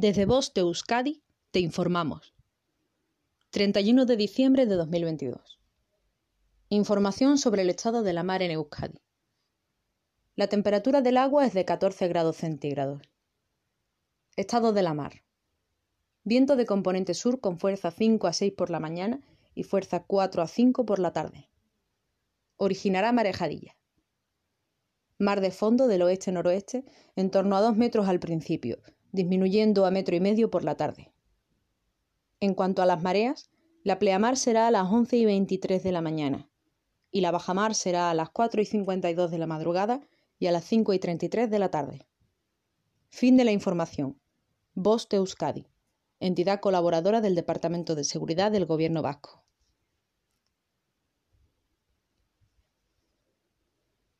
Desde Voz de Euskadi te informamos. 31 de diciembre de 2022. Información sobre el estado de la mar en Euskadi. La temperatura del agua es de 14 grados centígrados. Estado de la mar. Viento de componente sur con fuerza 5 a 6 por la mañana y fuerza 4 a 5 por la tarde. Originará marejadilla. Mar de fondo del oeste-noroeste en torno a 2 metros al principio, disminuyendo a metro y medio por la tarde. En cuanto a las mareas, la pleamar será a las 11 y 23 de la mañana y la bajamar será a las 4 y 52 de la madrugada y a las 5 y 33 de la tarde. Fin de la información. Voz Euskadi, entidad colaboradora del Departamento de Seguridad del Gobierno Vasco.